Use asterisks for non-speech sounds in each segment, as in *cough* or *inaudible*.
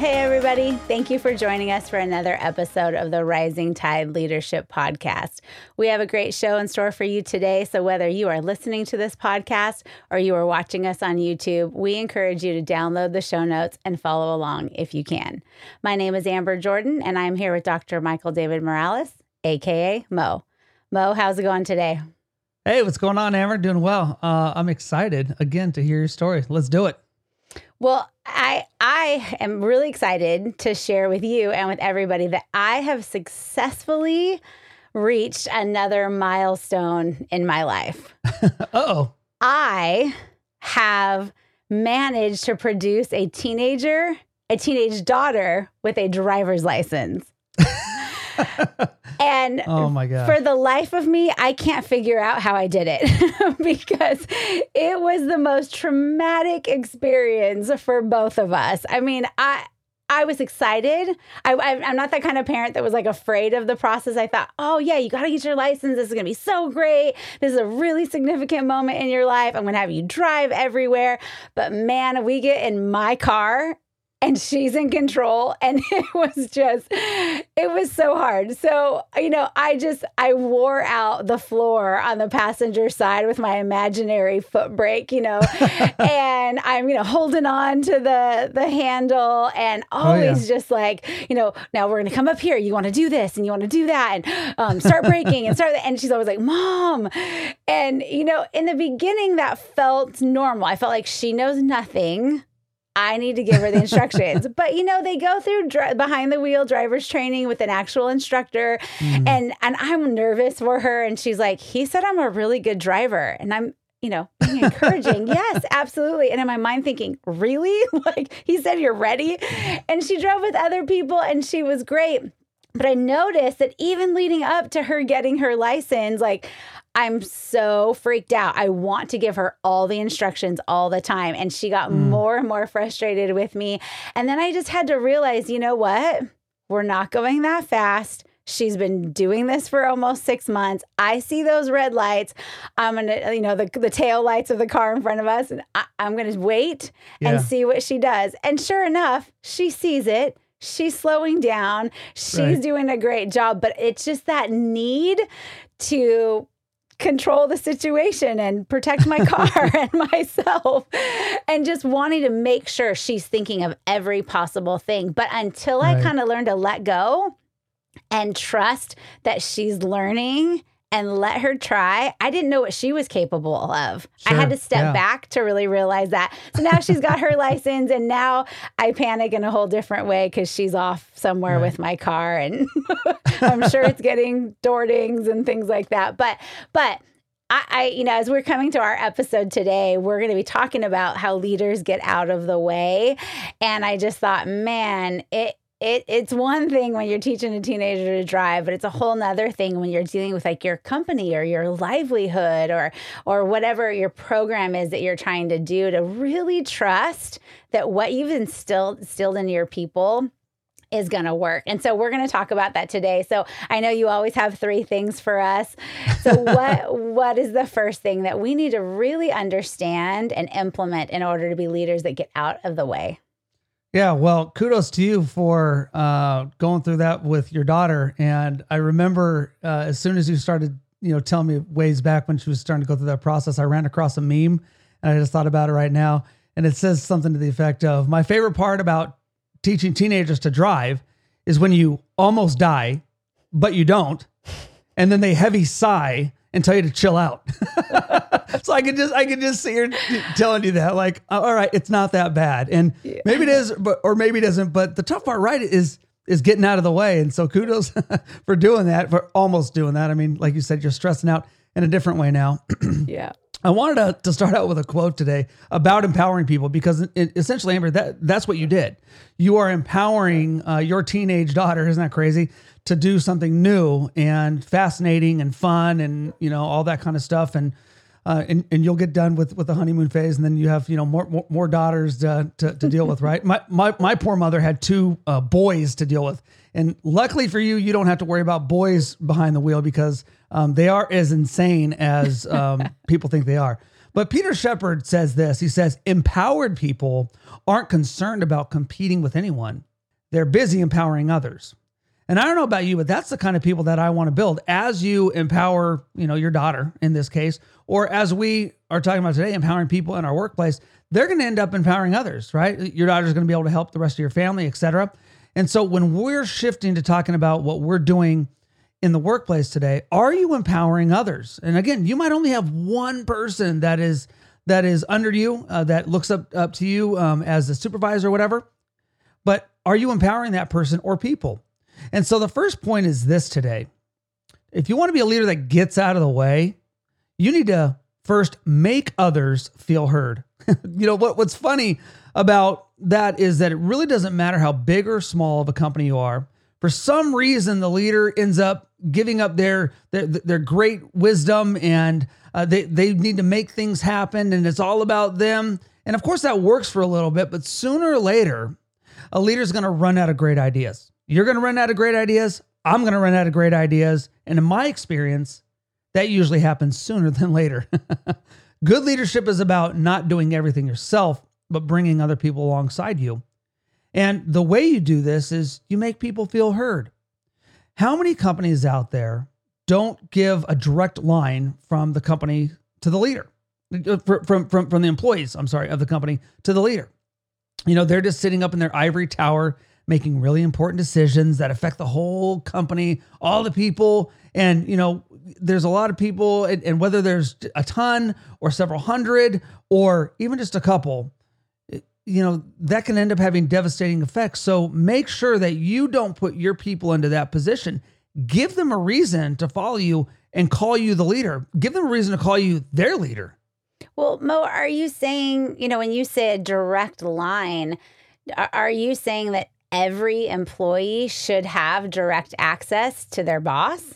Hey, everybody. Thank you for joining us for another episode of the Rising Tide Leadership Podcast. We have a great show in store for you today. So, whether you are listening to this podcast or you are watching us on YouTube, we encourage you to download the show notes and follow along if you can. My name is Amber Jordan, and I'm here with Dr. Michael David Morales, AKA Mo. Mo, how's it going today? Hey, what's going on, Amber? Doing well. Uh, I'm excited again to hear your story. Let's do it. Well, I I am really excited to share with you and with everybody that I have successfully reached another milestone in my life. *laughs* oh. I have managed to produce a teenager, a teenage daughter with a driver's license. *laughs* *laughs* and oh my god for the life of me i can't figure out how i did it *laughs* because it was the most traumatic experience for both of us i mean i I was excited. I, am not that kind of parent that was like afraid of the process. I thought, oh, yeah, you got to get your license. This is going to be so great. This is a really significant moment in your life. I'm going to have you drive everywhere. But man, we get in my car and she's in control and *laughs* it was just it was so hard. So you know i just i wore out the floor on the passenger side with my imaginary foot brake you know *laughs* and i'm you know holding on to the the handle and always oh, yeah. just like you know now we're gonna come up here. You want to do this and you want to do that and um, start braking and start and she's always like mom. And you know in the beginning that felt normal. I felt like she knows nothing I need to give her the *laughs* instructions. but you know, they go through dri- behind the wheel driver's training with an actual instructor, mm. and and I'm nervous for her. And she's like, "He said I'm a really good driver," and I'm. You know, being encouraging. *laughs* yes, absolutely. And in my mind, thinking, really? *laughs* like he said, you're ready. And she drove with other people and she was great. But I noticed that even leading up to her getting her license, like I'm so freaked out. I want to give her all the instructions all the time. And she got mm. more and more frustrated with me. And then I just had to realize, you know what? We're not going that fast. She's been doing this for almost six months. I see those red lights. I'm gonna, you know, the the tail lights of the car in front of us, and I, am gonna wait yeah. and see what she does. And sure enough, she sees it. She's slowing down. She's right. doing a great job, but it's just that need to control the situation and protect my car *laughs* and myself and just wanting to make sure she's thinking of every possible thing. But until right. I kind of learned to let go and trust that she's learning and let her try. I didn't know what she was capable of. Sure, I had to step yeah. back to really realize that. So now she's got her *laughs* license, and now I panic in a whole different way because she's off somewhere right. with my car, and *laughs* I'm sure it's getting door dings and things like that. But, but. I, I, you know, as we're coming to our episode today, we're going to be talking about how leaders get out of the way. And I just thought, man, it it it's one thing when you're teaching a teenager to drive, but it's a whole nother thing when you're dealing with like your company or your livelihood or or whatever your program is that you're trying to do to really trust that what you've instilled instilled in your people is going to work. And so we're going to talk about that today. So I know you always have three things for us. So *laughs* what what is the first thing that we need to really understand and implement in order to be leaders that get out of the way? Yeah, well, kudos to you for uh, going through that with your daughter. And I remember uh, as soon as you started, you know, telling me ways back when she was starting to go through that process, I ran across a meme, and I just thought about it right now. And it says something to the effect of, "My favorite part about teaching teenagers to drive is when you almost die, but you don't, and then they heavy sigh and tell you to chill out." *laughs* so I could just I could just see her telling you that, like, all right, it's not that bad, and yeah. maybe it is, but or maybe it isn't. But the tough part, right, is is getting out of the way. And so kudos *laughs* for doing that, for almost doing that. I mean, like you said, you're stressing out in a different way now. *clears throat* yeah. I wanted to, to start out with a quote today about empowering people because it, essentially, Amber, that that's what you did. You are empowering uh, your teenage daughter. Isn't that crazy? To do something new and fascinating and fun and you know all that kind of stuff. And uh, and, and you'll get done with, with the honeymoon phase. And then you have, you know, more, more, more daughters to, to, to, deal with, right? My, my, my poor mother had two uh, boys to deal with. And luckily for you, you don't have to worry about boys behind the wheel because um, they are as insane as um, *laughs* people think they are. But Peter Shepard says this he says, empowered people aren't concerned about competing with anyone, they're busy empowering others. And I don't know about you, but that's the kind of people that I want to build as you empower, you know, your daughter in this case, or as we are talking about today, empowering people in our workplace, they're going to end up empowering others, right? Your daughter's going to be able to help the rest of your family, et cetera. And so when we're shifting to talking about what we're doing in the workplace today, are you empowering others? And again, you might only have one person that is that is under you, uh, that looks up up to you um, as a supervisor or whatever. But are you empowering that person or people? And so the first point is this today. If you want to be a leader that gets out of the way, you need to first make others feel heard. *laughs* you know what what's funny about that is that it really doesn't matter how big or small of a company you are. For some reason, the leader ends up giving up their their, their great wisdom and uh, they they need to make things happen and it's all about them. And of course, that works for a little bit, but sooner or later, a leader's going to run out of great ideas. You're going to run out of great ideas. I'm going to run out of great ideas. And in my experience, that usually happens sooner *laughs* than later. *laughs* Good leadership is about not doing everything yourself, but bringing other people alongside you. And the way you do this is you make people feel heard. How many companies out there don't give a direct line from the company to the leader, uh, from, from, from the employees, I'm sorry, of the company to the leader? You know, they're just sitting up in their ivory tower making really important decisions that affect the whole company, all the people. And, you know, there's a lot of people, and, and whether there's a ton or several hundred or even just a couple, you know, that can end up having devastating effects. So make sure that you don't put your people into that position. Give them a reason to follow you and call you the leader. Give them a reason to call you their leader. Well, Mo, are you saying, you know, when you say a direct line, are you saying that every employee should have direct access to their boss?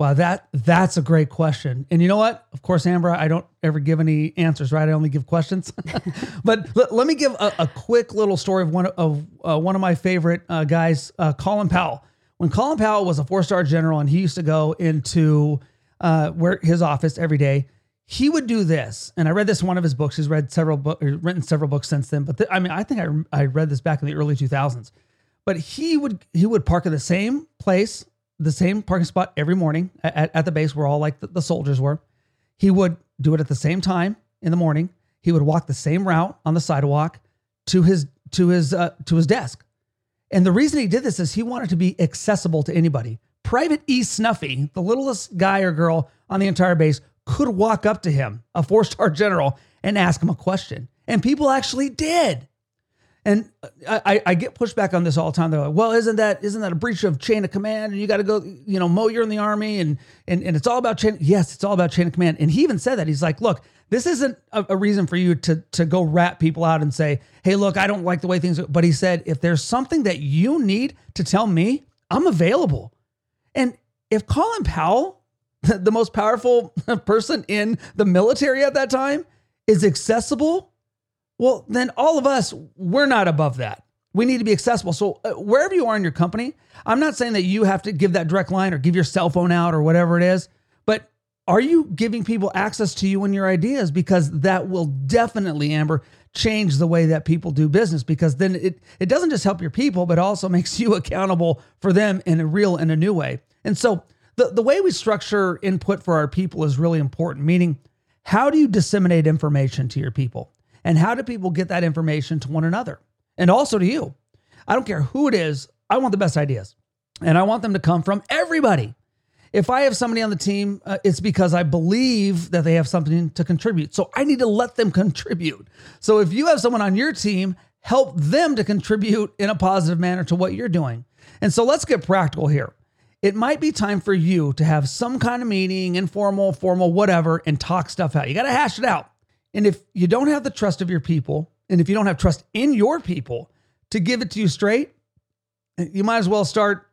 Wow, that that's a great question. And you know what? Of course, Amber, I don't ever give any answers, right? I only give questions. *laughs* but l- let me give a, a, quick little story of one of uh, one of my favorite uh, guys, uh, Colin Powell. When Colin Powell was a four-star general, and he used to go into uh, where his office every day, he would do this. And I read this in one of his books. He's read several books, written several books since then. But I mean, I think I I read this back in the early 2000s. But he would he would park in the same place the same parking spot every morning at, at the base where all like the, the soldiers were. He would do it at the same time in the morning. He would walk the same route on the sidewalk to his to his uh, to his desk. And the reason he did this is he wanted to be accessible to anybody. Private E. Snuffy, the littlest guy or girl on the entire base, could walk up to him, a four star general, and ask him a question. And people actually did. And I, I get pushback on this all the time. They're like, well, isn't that isn't that a breach of chain of command? And you got to go, you know, Mo, you're in the army and, and and it's all about chain. Yes, it's all about chain of command. And he even said that. He's like, look, this isn't a, a reason for you to to go rat people out and say, hey, look, I don't like the way things are. But he said, if there's something that you need to tell me, I'm available. And if Colin Powell, *laughs* the most powerful *laughs* person in the military at that time, is accessible well, then all of us, we're not above that. We need to be accessible. So uh, wherever you are in your company, I'm not saying that you have to give that direct line or give your cell phone out or whatever it is, but are you giving people access to you and your ideas? Because that will definitely, Amber, change the way that people do business because then it, it doesn't just help your people, but also *laughs* makes you accountable for them in a real and a new way. And so the, the way we structure input for our people is really important, meaning how do you disseminate information to your people? And how do people get that information to one another and also to you? I don't care who it is, I want the best ideas. And I want them to come from everybody. If I have somebody on the team, uh, it's because I believe that they have something to contribute. So I need to let them *laughs* contribute. So if you have someone on your team, help them to contribute in a positive manner to what you're doing. And so let's get practical here. It might be time for you to have some kind of meeting, informal, formal, whatever, and talk stuff out. You got to hash it out. And if you don't have the trust of your people, and if you don't have trust in your people to give it to you straight, you might as well start,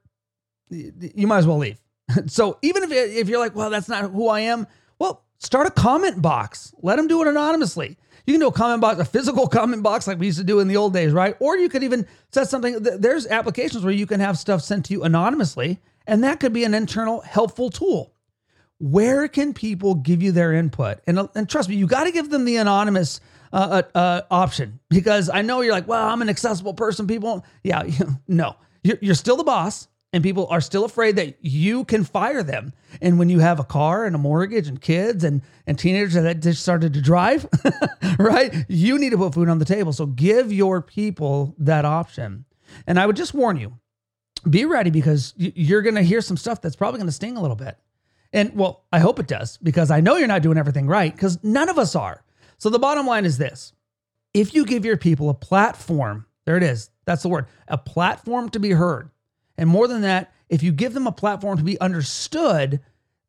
you might as well leave. *laughs* So even if, if you're like, well, that's not who I am, well, Start a comment box. Let them do it anonymously. You can do a comment box, a physical *laughs* comment box like we used to do in the old days, right? Or you could even set something. There's applications where you can have stuff sent to you anonymously, and that could be an internal helpful tool. Where can people give you their input? And, and trust me, you got to give them the anonymous uh, uh, uh, option because I know you're like, well, I'm an accessible person. People, yeah, *laughs* no, you're, you're still the boss and people are still afraid that you can fire them. And when you have a car and a mortgage and kids and, and teenagers that just started to drive, *laughs* right? You need to put food on the table. So give your people that option. And I would just warn you be ready because you're going to hear some stuff that's probably going to sting a little bit. And well, I hope it does because I know you're not doing everything right because none of us are. So the bottom line is this if you give your people a platform, there it is, that's the word, a platform to be heard and more than that, if you give them a platform to be understood,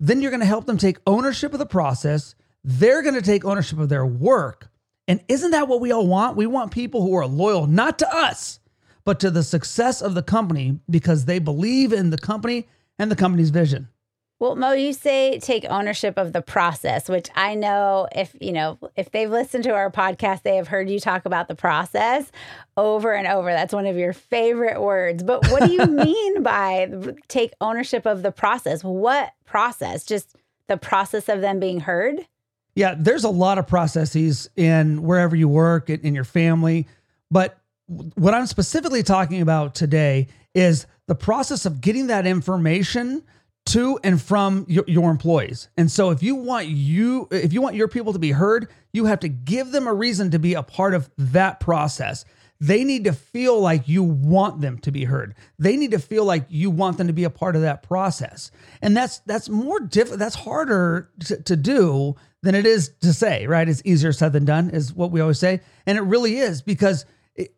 then you're going to help them take ownership of the process. They're going to take ownership of their work. And isn't that what we all want? We want people who are loyal, not to us, but to the success of the company because they believe in the company and the company's vision. Well, Mo, you say take ownership of the process, which I know if, you know, if they've listened to our podcast, they have heard you talk about the process over and over. That's one of your favorite words. But what do you *laughs* mean by take ownership of the process? What process? Just the process of them being heard? Yeah, there's a lot of processes in wherever you work, in your family. But what I'm specifically talking about today is the process of getting that information to and from your, your, employees. And so if you want you if you want your people to be heard, you have to give them a reason to be a part of that process. They need to feel like you want them to be heard. They need to feel like you want them to be a part of that process. And that's that's more difficult that's harder to, to do than it is to say, right? It's easier said than done is what we always say. And it really is because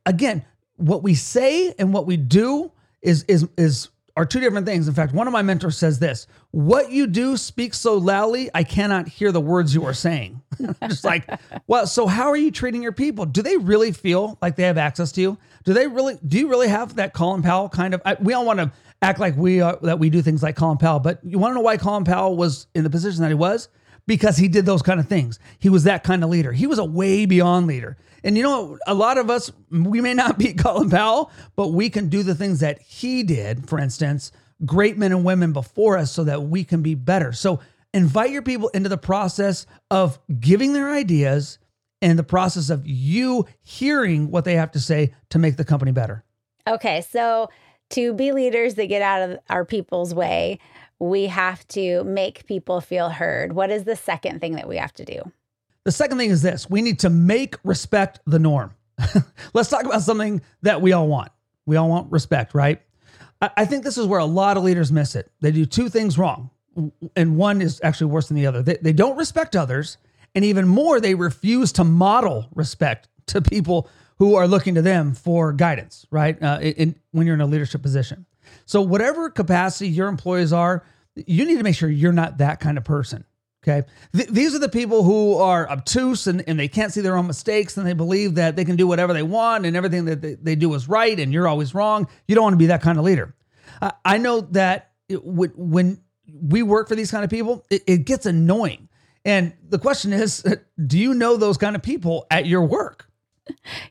again, what we say and what we do is is is are two different things. In fact, one of my mentors says this What you do speaks so loudly, I cannot hear the words you are saying. *laughs* Just like, well, so how are you treating your people? Do they really feel like they have access to you? Do they really, do you really have that Colin Powell kind of? I, we all want to act like we are, that we do things like Colin Powell, but you want to know why Colin Powell was in the position that he was? Because he did those kind of things. He was that kind of leader. He was a way beyond leader. And you know, a lot of us, we may not be *laughs* Colin Powell, but we can do the things that he did, for instance, great men and women before us, so that we can be better. So invite your people into the process of giving their ideas and the process of you hearing what they have to say to make the company better. Okay. So to be leaders that get out of our people's way, we have to make people feel heard. What is the second thing that we have to do? The second thing is this we need to make respect the norm. *laughs* Let's talk about something that we all want. We all want respect, right? I think this is where a lot of leaders miss it. They do two things wrong, and one is actually worse than the other. They, they don't respect others, and even more, they refuse to model respect to people who are looking to them for guidance, right? Uh, in, when you're in a leadership position. So, whatever capacity your employees are, you need to make sure you're not that kind of person. Okay. Th- these are the people who are obtuse and, and they can't see their own mistakes and they believe that they can do whatever they want and everything that they, they do is right and you're always wrong. You don't want to be that kind of leader. Uh, I know that it, when we work for these kind of people, it, it gets annoying. And the question is, *laughs* do you know those kind of people at your work?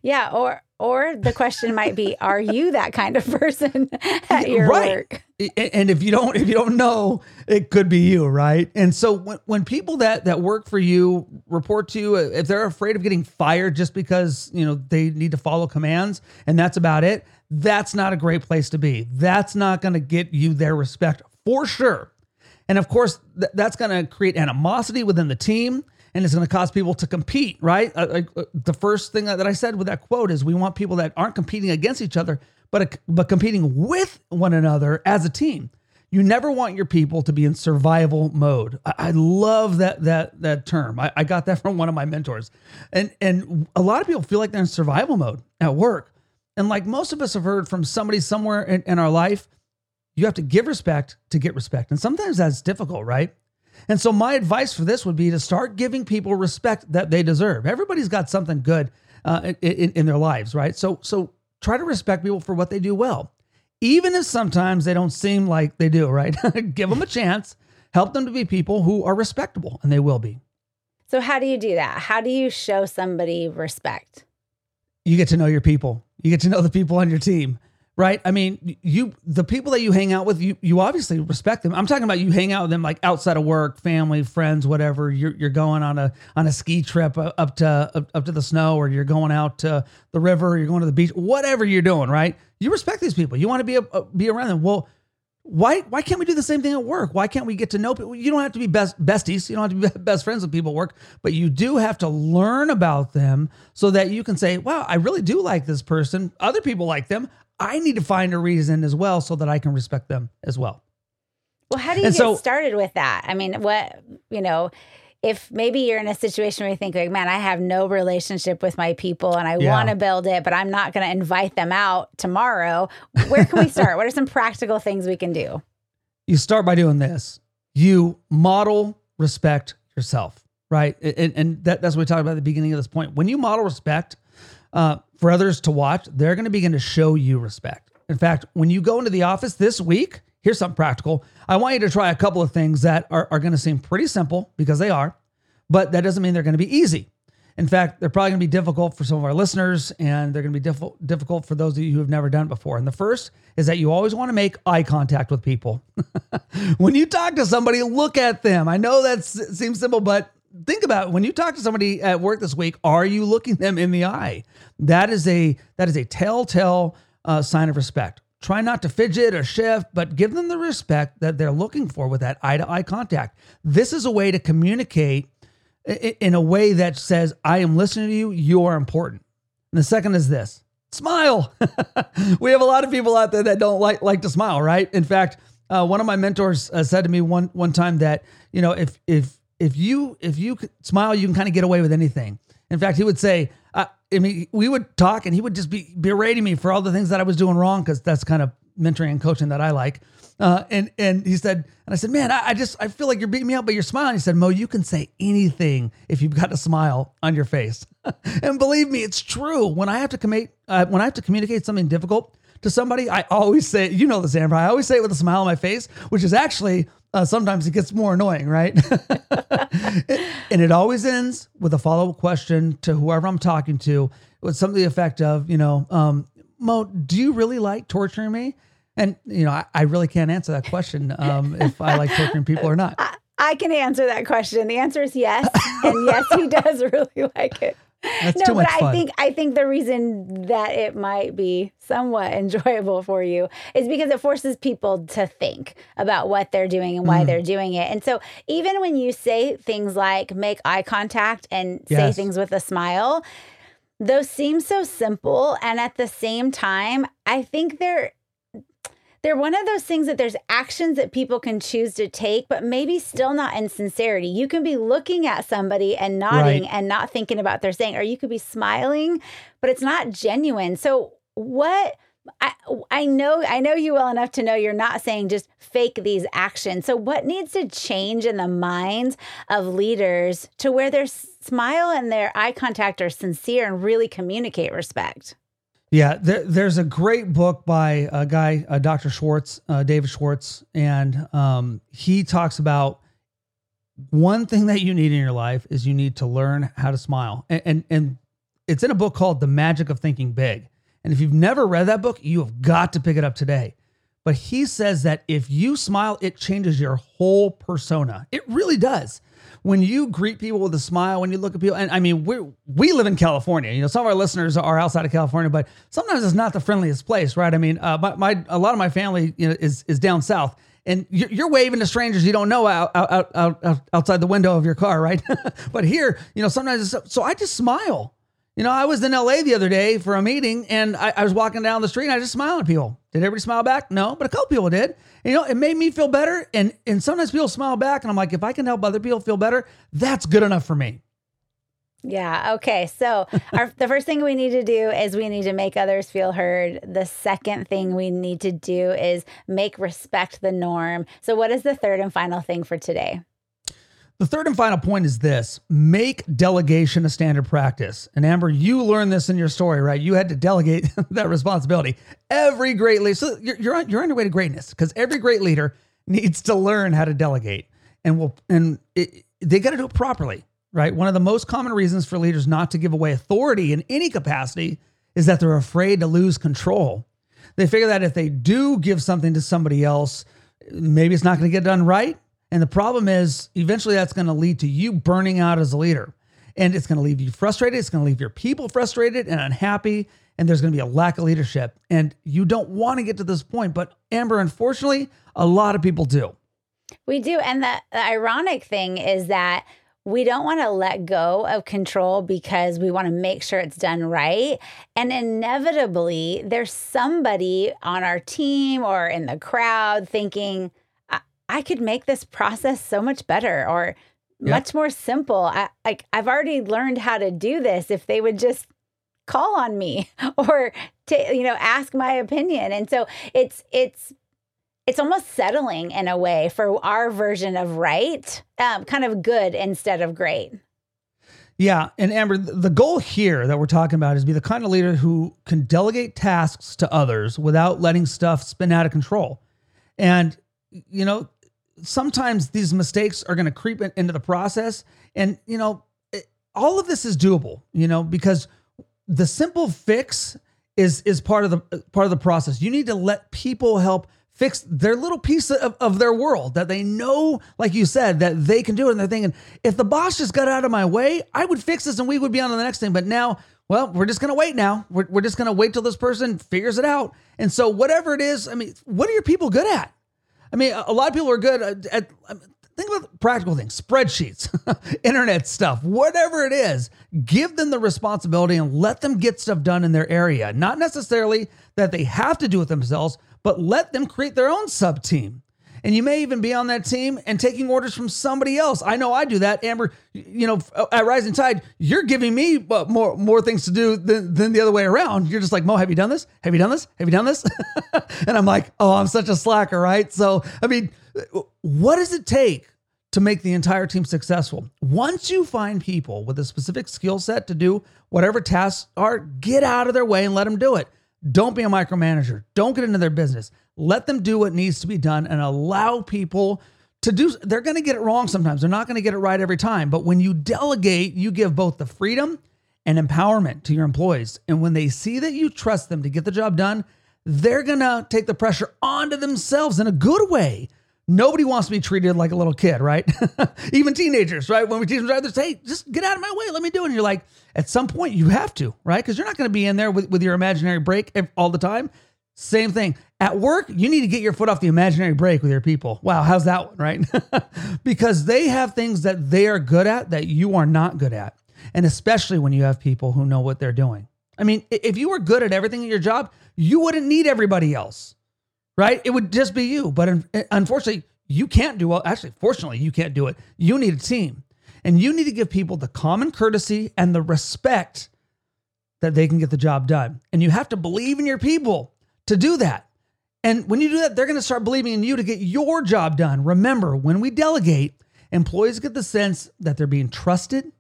Yeah. Or, or the question might be, are you that kind of *laughs* person at your right. work? And if you don't, if you don't know, it could be you, right? And so when, when people that that work for you report to you, uh, if they're afraid of getting fired just because you know they need to follow commands and that's about it, that's not a great place to be. That's not going to get you their respect for sure. And of course, th- that's going to create animosity within the team and it's going to cause people to compete, right? Uh, uh, the first thing that I said with that quote is we want people that aren't competing against each other, but uh, but competing with one another as a team. You never want your people to be in survival mode. I, I love that that that term. I, I got that *laughs* from one of my mentors, and and a lot of people feel like they're in survival mode at work. And like most of us have heard from somebody somewhere in, in our life, you have to give respect to get respect, and sometimes that's difficult, right? And so my advice for this would be to start giving people respect that they deserve. Everybody's got something good uh, in, in their lives, right? So so try to respect people for what they do well, even if sometimes they don't seem like they do, right? *laughs* Give them a chance. Help them to be people who are respectable, and they will be. So, how do you do that? How do you show somebody respect? You get to know your people. You get to know the people on your team, right? I mean, you the people that you hang out with, you you obviously respect them. I'm talking about you hang out with them like outside of work, family, friends, whatever. You're you're going on a on a ski trip up to up, up to the snow, or you're going out to the river, you're going to the beach, whatever you're doing, right? You respect these people. You want to be a, be around them. Well, why why can't we do the same thing at work? Why can't we get to know people? You don't have to be best besties. You don't have to be *laughs* best friends with people at work, but you do have to learn about them so that you can say, "Wow, I really do like this person. Other people like them. I need to find a reason as well so that I can respect them as well." Well, how do you and get so, started with that? I mean, what you know, if maybe you're in a situation where you think like man i have no relationship with my people and i yeah. want to build it but i'm not going to invite them out tomorrow where can we *laughs* start what are some practical things we can do you start by doing this you model respect yourself right and, and that, that's what we talked about at the beginning of this point when you model respect uh, for others to watch they're going to begin to show you respect in fact when you go into the office this week here's something practical. I want you to try a couple of things that are, are going to seem pretty simple because they are, but that doesn't mean they're going to be easy. In fact, they're probably going to be difficult for some of our listeners, and they're going to be diff- difficult for those of you who have never done it before. And the first is that you always want to make eye contact with people. *laughs* when you talk to somebody, look at them. I know that seems simple, but think about it. when you talk to somebody at work this week, are you looking them in the eye? That is a that is a telltale uh, sign of respect. Try not to fidget or shift, but give them the respect that they're looking for with that eye to eye contact. This is a way to communicate in a way that says, I am listening to you, you are important. And the second is this smile. *laughs* we have a lot of people out there that don't like, like to smile, right? In fact, uh, one of my mentors uh, said to me one, one time that, you know, if, if, if you, if you smile, you can kind of get away with anything. In fact, he would say, uh, I mean, we would talk and he would just be berating me for all the things that I was doing wrong because that's kind of mentoring and coaching that I like. Uh, and and he said, and I said, man, I, I, just I feel like you're beating me up, but you're smiling. He said, Mo, you can say anything if you've got a smile on your face. *laughs* and believe me, it's true. When I have to commit, uh, when I have to communicate something difficult to somebody, I always say, you know this, Amber. I always say it with a smile on my face, which is actually uh, sometimes it gets more annoying, right? *laughs* and it always ends with a follow up question to whoever I'm talking to with some of the effect of, you know, um, Mo, do you really like torturing me? And, you know, I, I really can't answer that question um, if I like torturing people or not. *laughs* I, I can answer that question. The answer is yes. and yes, he does *laughs* really like it. That's no, but I think I think the reason that it might be somewhat *laughs* enjoyable for you is because it forces people to think about what they're doing and why mm. they're doing it. And so even when you say things like make eye contact and yes. say things with a smile, those seem so simple and at the same time, I think they're they're one of those things that there's actions that people can choose to take, but maybe still not in sincerity. You can be looking at somebody and nodding right. and not thinking about they're saying, or you could be smiling, but it's not genuine. So, what I, I know I know you well enough to know you're not saying just fake these actions. So what needs to change in the minds of leaders to where their smile and their eye contact are sincere and really communicate respect? Yeah, there, there's a great book by a guy, uh, Dr. Schwartz, uh, David Schwartz, and um, he talks about one thing that you need in your life is you need to learn how to smile, and, and and it's in a book called The Magic of Thinking Big. And if you've never read that book, you have got to pick it up today. But he says that if you smile, it changes your whole persona. It really does when you greet people with a smile, when you look at people, and I mean, we we live in California. You know, some of our listeners are outside of California, but sometimes it's not the friendliest place, right? I mean, uh, my, my a lot of my family you know, is is down south, and you're, waving to strangers you don't know out, out, out, out outside the window of your car, right? *laughs* but here, you know, sometimes so I just smile. You know, I was in LA the other day for a meeting and I, I was walking down the street and I just smiled at people. Did everybody smile back? No, but a couple people did. And, you know, it made me feel better. And and sometimes people smile back and I'm like, if I can help other people feel better, that's good enough for me. Yeah. Okay. So *laughs* our the first thing we need to do is we need to make others feel heard. The second thing we need to do is make respect the norm. So what is the third and final thing for today? The third and final point is this make delegation a standard practice. And Amber, you learned this in your story, right? You had to delegate *laughs* that responsibility. Every great leader, so you're, you're, on, you're on your way to greatness because every great leader *laughs* needs to learn how to delegate. And we'll, and it, they got to do it properly. right? One of the most common reasons for leaders not to give away authority in any capacity is that they're afraid to lose control. They figure that if they do give something to somebody else, maybe it's not going to get done right. And the problem is, eventually, that's going to lead to you burning out as a leader. And it's going to leave you frustrated. It's going to leave your people frustrated and unhappy. And there's going to be a lack of leadership. And you don't want to get to this point. But Amber, unfortunately, a lot of people do. We do. And the, the ironic thing is that we don't want to let go of control because we want to make sure it's done right. And inevitably, there's somebody on our team or in the crowd thinking, I could make this process so much better or much more simple. I, like I've already learned how to do this. If they would just call on me *laughs* or to, you know ask my opinion, and so it's it's it's almost settling in a way for our version of right, um, kind of good instead of great. Yeah. And Amber, the goal here that we're talking about is be the kind of leader who can delegate tasks to others without letting stuff spin out of control. And, you know, sometimes these mistakes are going to creep into the process. And, you know, it, all of this is doable, you know, because the simple fix is is part of the part of the process. You need to let people help fix their little piece of, of their world that they know, like you said, that they can do it. And they're thinking, if the boss just got out of my way, I would fix this and we would be on to the next thing. But now, well, we're just going to wait now. We're, we're just going to wait till this person figures it out. And so, whatever it is, I mean, what are your people good at? I mean, a lot of people are good at, at think about practical things, spreadsheets, *laughs* internet stuff, whatever it is. Give them the responsibility and let them get stuff done in their area. Not necessarily that they have to do it themselves, but let them create their own sub team. And you may even be on that team and taking orders from somebody else. I know I do that. Amber, you know, at Rising Tide, you're giving me uh, more more things to do than, than the other way around. You're just like, Mo, have you done this? Have you done this? Have you done this? *laughs* and I'm like, oh, I'm such a slacker, right? So, I mean, what does it take to make the entire team successful? Once you find people with a specific skill set to do whatever tasks are, get out of their way and let them do it. Don't be a micromanager. Don't get into their business. Let them do what needs to be done and allow people to do they're going to get it wrong sometimes. They're not going to get it right every time, but when you delegate, you give both the freedom and empowerment to your employees. And when they see that you trust them to get the job done, they're going to take the pressure onto themselves in a good way. Nobody wants to be treated like a little kid, right? *laughs* Even teenagers, right? When we teach them, they say, hey, just get out of my way. Let me do it. And you're like, at some point, you have to, right? Because you're not going to be in there with, with your imaginary brake all the time. Same thing. At work, you need to get your foot off the imaginary brake with your people. Wow, how's that one, right? *laughs* because they have things that they are good at that you are not good at. And especially when you have people who know what they're doing. I mean, if you were good at everything in your job, you wouldn't need everybody else right? It would just be you. But eh, unfortunately, you can't do well. Actually, fortunately, you can't do it. You need a team. And you need to give people the common courtesy and the respect that they can get the job done. And you have to believe in your people to do that. And when you do that, they're going to start believing in you to get your job done. Remember, when we delegate, employees get the sense that they're being trusted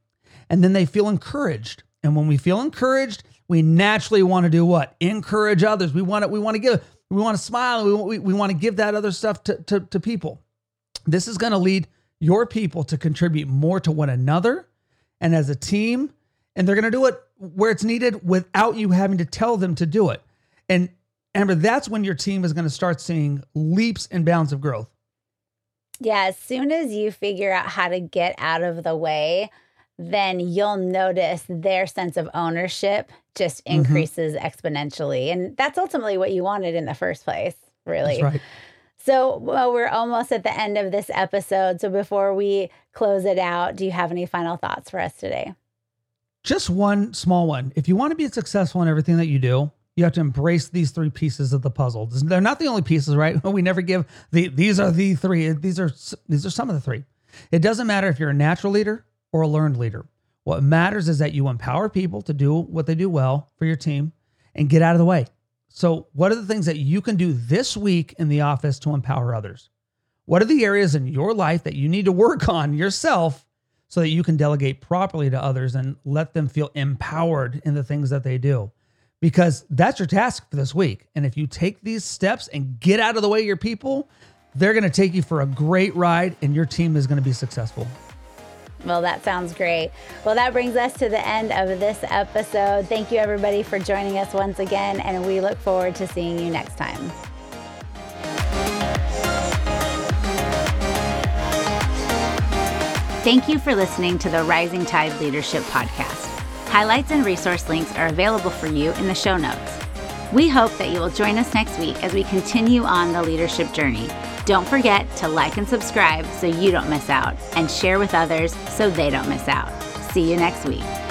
and then they feel encouraged. And when we feel encouraged, we naturally want to do what? Encourage others. We want to, we want to give we want to smile. We, we, we want to give that other stuff to, to, to people. This is going to lead your people to contribute more to one another and as a team. And they're going to do it where it's needed without you having to tell them to do it. And Amber, that's when your team is going to start seeing leaps and bounds of growth. Yeah, as soon as you figure out how to get out of the way, then you'll notice their sense of ownership just mm-hmm. increases mm-hmm. exponentially. And that's ultimately what you wanted in the first place, really. Right. So, well, we're almost at the end of this episode. So, before we close it out, do you have any final thoughts for us today? Just one small one. If you want to be successful in everything that you do, you have to embrace these three pieces of the puzzle. They're not the only pieces, right? *laughs* We never give the these are the three. These are these are some of the three. It doesn't matter if you're a natural leader or a learned leader. What matters is that you empower people to do what they do well for your team and get out of the way. So, what are the things that you can do this week in the office to empower others? What are the areas in your life that you need to work on yourself so that you can delegate properly to others and let them feel empowered in the things that they do? Because that's your task for this week. And if you take these steps and get out of the way of your people, they're going to take you for a great ride and your team is going to be successful. Well, that sounds great. Well, that brings us to the end of this episode. Thank you, everybody, for joining us once again, and we look forward to seeing you next time. Thank you for listening to the Rising Tide Leadership Podcast. Highlights and resource links are available for you in the show notes. We hope that you will join us next week as we continue on the leadership journey. Don't forget to like and subscribe so you don't miss out, and share with others so they don't miss out. See you next week.